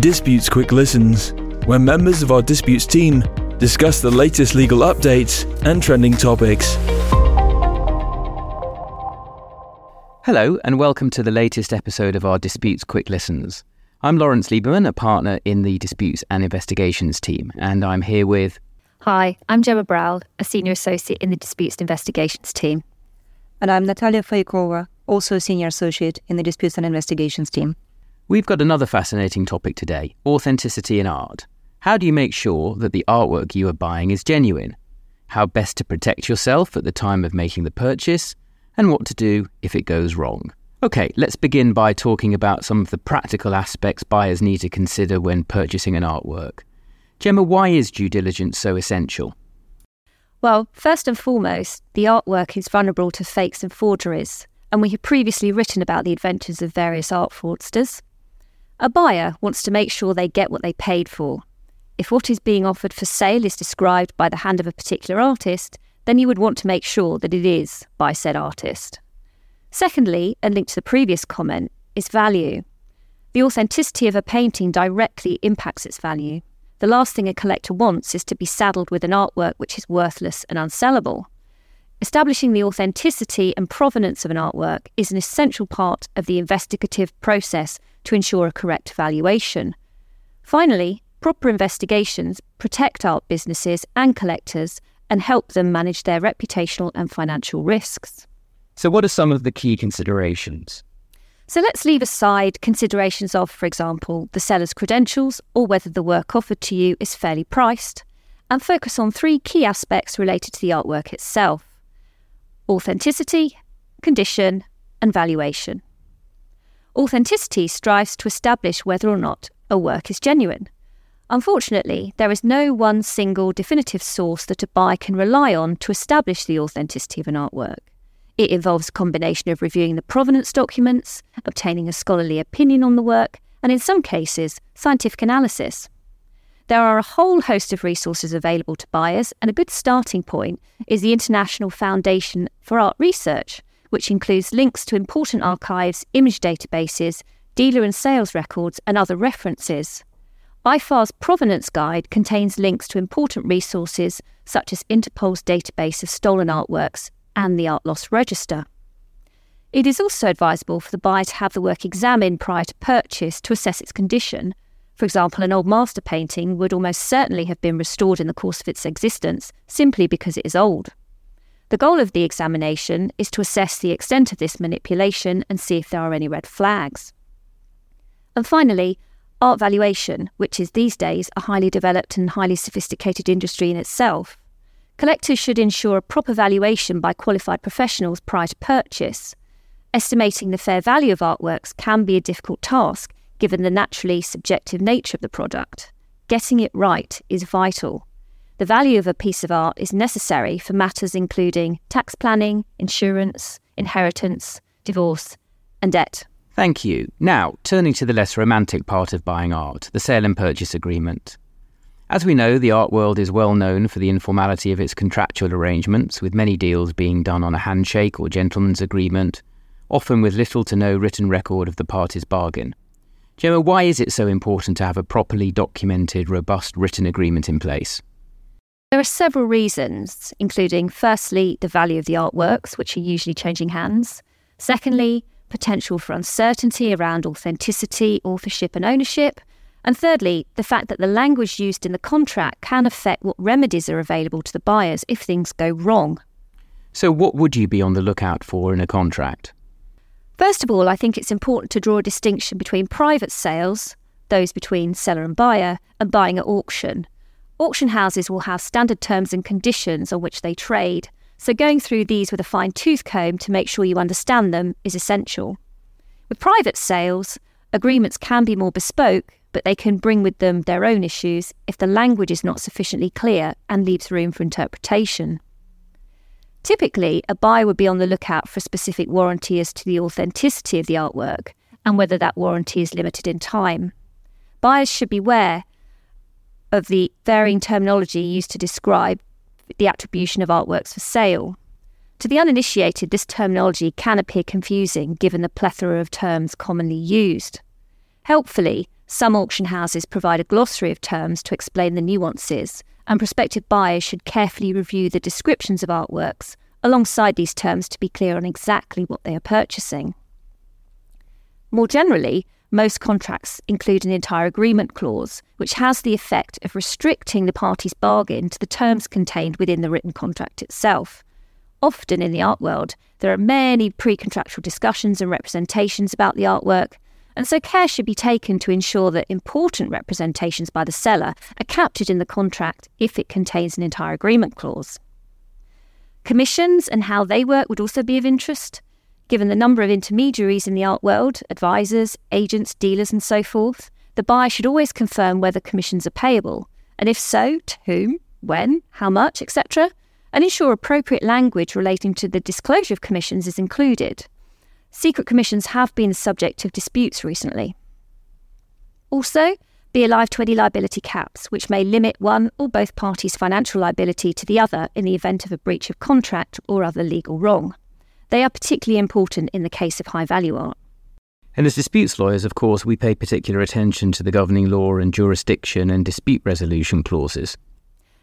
Disputes Quick Listens, where members of our disputes team discuss the latest legal updates and trending topics. Hello, and welcome to the latest episode of our Disputes Quick Listens. I'm Laurence Lieberman, a partner in the Disputes and Investigations team, and I'm here with. Hi, I'm Gemma Broughall, a senior associate in the Disputes and Investigations team. And I'm Natalia Faekova, also a senior associate in the Disputes and Investigations team. We've got another fascinating topic today authenticity in art. How do you make sure that the artwork you are buying is genuine? How best to protect yourself at the time of making the purchase? And what to do if it goes wrong. Okay, let's begin by talking about some of the practical aspects buyers need to consider when purchasing an artwork. Gemma, why is due diligence so essential? Well, first and foremost, the artwork is vulnerable to fakes and forgeries, and we have previously written about the adventures of various art fraudsters. A buyer wants to make sure they get what they paid for. If what is being offered for sale is described by the hand of a particular artist, then you would want to make sure that it is by said artist. Secondly, and linked to the previous comment, is value. The authenticity of a painting directly impacts its value. The last thing a collector wants is to be saddled with an artwork which is worthless and unsellable. Establishing the authenticity and provenance of an artwork is an essential part of the investigative process to ensure a correct valuation. Finally, proper investigations protect art businesses and collectors and help them manage their reputational and financial risks. So, what are some of the key considerations? So, let's leave aside considerations of, for example, the seller's credentials or whether the work offered to you is fairly priced, and focus on three key aspects related to the artwork itself authenticity, condition, and valuation. Authenticity strives to establish whether or not a work is genuine. Unfortunately, there is no one single definitive source that a buyer can rely on to establish the authenticity of an artwork. It involves a combination of reviewing the provenance documents, obtaining a scholarly opinion on the work, and in some cases, scientific analysis. There are a whole host of resources available to buyers, and a good starting point is the International Foundation for Art Research, which includes links to important archives, image databases, dealer and sales records, and other references. IFAR's Provenance Guide contains links to important resources such as Interpol's database of stolen artworks and the Art Loss Register. It is also advisable for the buyer to have the work examined prior to purchase to assess its condition. For example, an old master painting would almost certainly have been restored in the course of its existence simply because it is old. The goal of the examination is to assess the extent of this manipulation and see if there are any red flags. And finally, art valuation, which is these days a highly developed and highly sophisticated industry in itself. Collectors should ensure a proper valuation by qualified professionals prior to purchase. Estimating the fair value of artworks can be a difficult task given the naturally subjective nature of the product. Getting it right is vital. The value of a piece of art is necessary for matters including tax planning, insurance, inheritance, divorce, and debt. Thank you. Now, turning to the less romantic part of buying art, the sale and purchase agreement. As we know, the art world is well known for the informality of its contractual arrangements, with many deals being done on a handshake or gentleman's agreement, often with little to no written record of the parties' bargain. Gemma, why is it so important to have a properly documented, robust written agreement in place? There are several reasons, including firstly, the value of the artworks, which are usually changing hands. Secondly, potential for uncertainty around authenticity, authorship, and ownership. And thirdly, the fact that the language used in the contract can affect what remedies are available to the buyers if things go wrong. So, what would you be on the lookout for in a contract? First of all, I think it's important to draw a distinction between private sales, those between seller and buyer, and buying at auction. Auction houses will have standard terms and conditions on which they trade, so going through these with a fine tooth comb to make sure you understand them is essential. With private sales, agreements can be more bespoke, but they can bring with them their own issues if the language is not sufficiently clear and leaves room for interpretation. Typically, a buyer would be on the lookout for a specific warranty as to the authenticity of the artwork and whether that warranty is limited in time. Buyers should beware of the varying terminology used to describe the attribution of artworks for sale. To the uninitiated, this terminology can appear confusing given the plethora of terms commonly used. Helpfully, Some auction houses provide a glossary of terms to explain the nuances, and prospective buyers should carefully review the descriptions of artworks alongside these terms to be clear on exactly what they are purchasing. More generally, most contracts include an entire agreement clause, which has the effect of restricting the parties' bargain to the terms contained within the written contract itself. Often in the art world, there are many pre contractual discussions and representations about the artwork, and so care should be taken to ensure that important representations by the seller are captured in the contract if it contains an entire agreement clause. Commissions and how they work would also be of interest. Given the number of intermediaries in the art world, advisors, agents, dealers, and so forth, the buyer should always confirm whether commissions are payable, and if so, to whom, when, how much, etc., and ensure appropriate language relating to the disclosure of commissions is included. Secret commissions have been the subject of disputes recently. Also, be alive to any liability caps, which may limit one or both parties' financial liability to the other in the event of a breach of contract or other legal wrong. They are particularly important in the case of high value art. And as disputes lawyers, of course, we pay particular attention to the governing law and jurisdiction and dispute resolution clauses.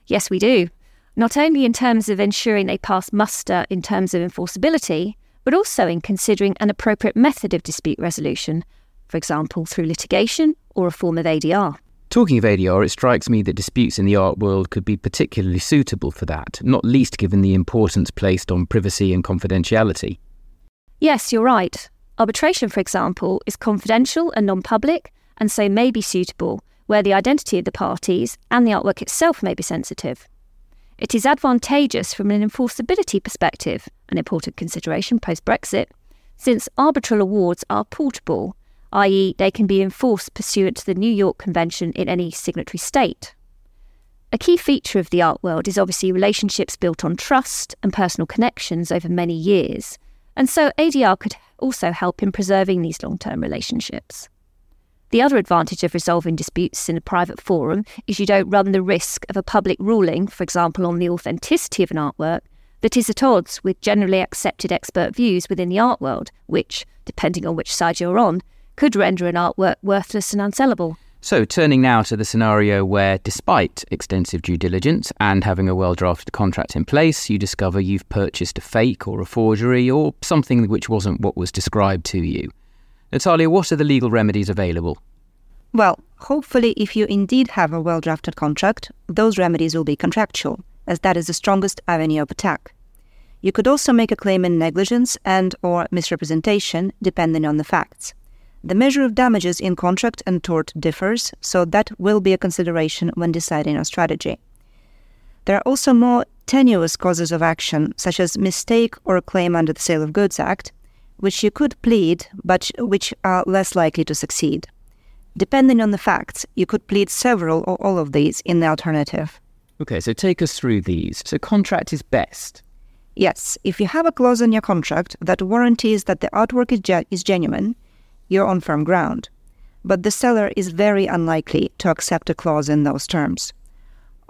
Yes, we do. Not only in terms of ensuring they pass muster in terms of enforceability, but also in considering an appropriate method of dispute resolution, for example, through litigation or a form of ADR. Talking of ADR, it strikes me that disputes in the art world could be particularly suitable for that, not least given the importance placed on privacy and confidentiality. Yes, you're right. Arbitration, for example, is confidential and non public, and so may be suitable where the identity of the parties and the artwork itself may be sensitive. It is advantageous from an enforceability perspective, an important consideration post Brexit, since arbitral awards are portable i.e., they can be enforced pursuant to the New York Convention in any signatory state. A key feature of the art world is obviously relationships built on trust and personal connections over many years, and so ADR could also help in preserving these long term relationships. The other advantage of resolving disputes in a private forum is you don't run the risk of a public ruling, for example, on the authenticity of an artwork, that is at odds with generally accepted expert views within the art world, which, depending on which side you're on, could render an artwork worthless and unsellable. So, turning now to the scenario where, despite extensive due diligence and having a well drafted contract in place, you discover you've purchased a fake or a forgery or something which wasn't what was described to you. Natalia, what are the legal remedies available? Well, hopefully, if you indeed have a well drafted contract, those remedies will be contractual, as that is the strongest avenue of attack. You could also make a claim in negligence and or misrepresentation, depending on the facts. The measure of damages in contract and tort differs, so that will be a consideration when deciding a strategy. There are also more tenuous causes of action, such as mistake or a claim under the Sale of Goods Act, which you could plead, but which are less likely to succeed. Depending on the facts, you could plead several or all of these in the alternative. Okay, so take us through these. So, contract is best. Yes, if you have a clause in your contract that warranties that the artwork is, ge- is genuine, you're on firm ground. But the seller is very unlikely to accept a clause in those terms.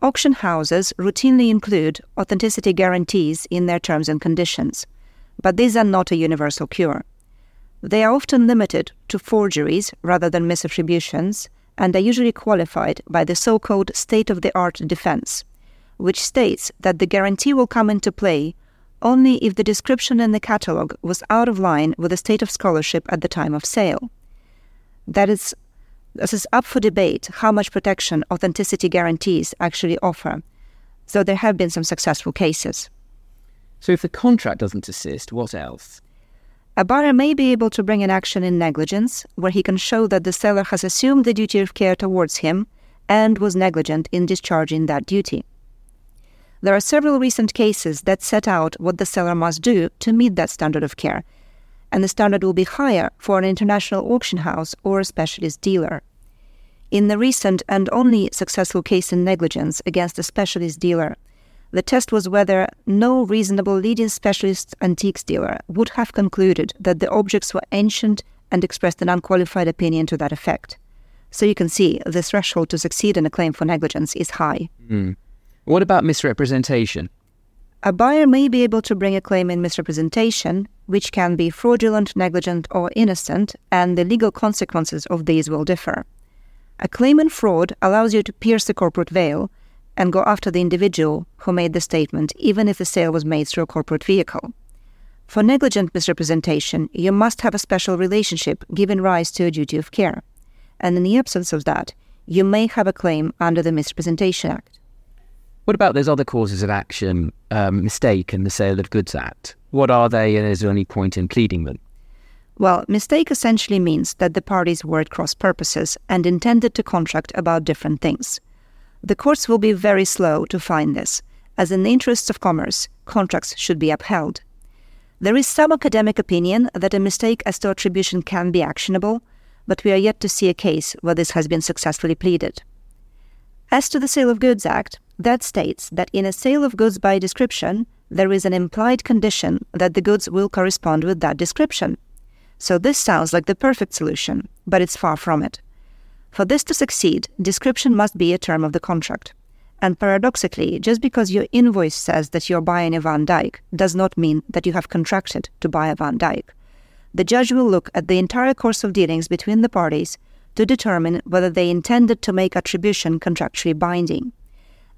Auction houses routinely include authenticity guarantees in their terms and conditions, but these are not a universal cure. They are often limited to forgeries rather than misattributions, and are usually qualified by the so called state of the art defense, which states that the guarantee will come into play only if the description in the catalogue was out of line with the state of scholarship at the time of sale. That is, this is up for debate how much protection authenticity guarantees actually offer, though there have been some successful cases. So, if the contract doesn't assist, what else? A buyer may be able to bring an action in negligence, where he can show that the seller has assumed the duty of care towards him and was negligent in discharging that duty. There are several recent cases that set out what the seller must do to meet that standard of care, and the standard will be higher for an international auction house or a specialist dealer. In the recent and only successful case in negligence against a specialist dealer, the test was whether no reasonable leading specialist antiques dealer would have concluded that the objects were ancient and expressed an unqualified opinion to that effect. So you can see the threshold to succeed in a claim for negligence is high. Mm. What about misrepresentation? A buyer may be able to bring a claim in misrepresentation, which can be fraudulent, negligent, or innocent, and the legal consequences of these will differ. A claim in fraud allows you to pierce the corporate veil and go after the individual who made the statement, even if the sale was made through a corporate vehicle. For negligent misrepresentation, you must have a special relationship giving rise to a duty of care. And in the absence of that, you may have a claim under the Misrepresentation Act. What about those other causes of action, um, mistake and the Sale of Goods Act? What are they, and is there any point in pleading them? Well, mistake essentially means that the parties were at cross purposes and intended to contract about different things. The courts will be very slow to find this, as in the interests of commerce, contracts should be upheld. There is some academic opinion that a mistake as to attribution can be actionable, but we are yet to see a case where this has been successfully pleaded. As to the Sale of Goods Act, that states that in a sale of goods by description, there is an implied condition that the goods will correspond with that description. So this sounds like the perfect solution, but it's far from it. For this to succeed, description must be a term of the contract. And paradoxically, just because your invoice says that you're buying a Van Dyke does not mean that you have contracted to buy a Van Dyke. The judge will look at the entire course of dealings between the parties to determine whether they intended to make attribution contractually binding.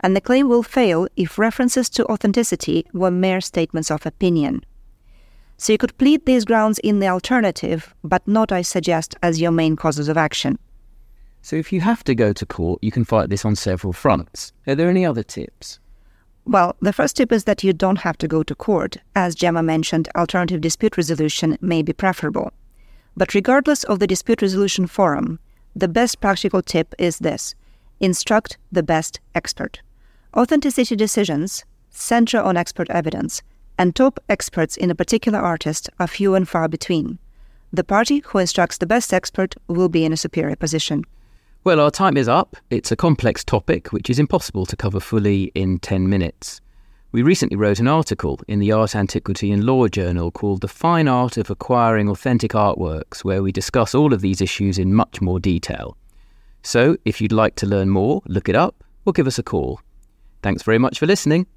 And the claim will fail if references to authenticity were mere statements of opinion. So you could plead these grounds in the alternative, but not, I suggest, as your main causes of action. So if you have to go to court, you can fight this on several fronts. Are there any other tips? Well, the first tip is that you don't have to go to court. As Gemma mentioned, alternative dispute resolution may be preferable. But regardless of the dispute resolution forum, the best practical tip is this instruct the best expert. Authenticity decisions center on expert evidence, and top experts in a particular artist are few and far between. The party who instructs the best expert will be in a superior position. Well, our time is up. It's a complex topic which is impossible to cover fully in 10 minutes. We recently wrote an article in the Art, Antiquity and Law Journal called The Fine Art of Acquiring Authentic Artworks, where we discuss all of these issues in much more detail. So, if you'd like to learn more, look it up or give us a call. Thanks very much for listening.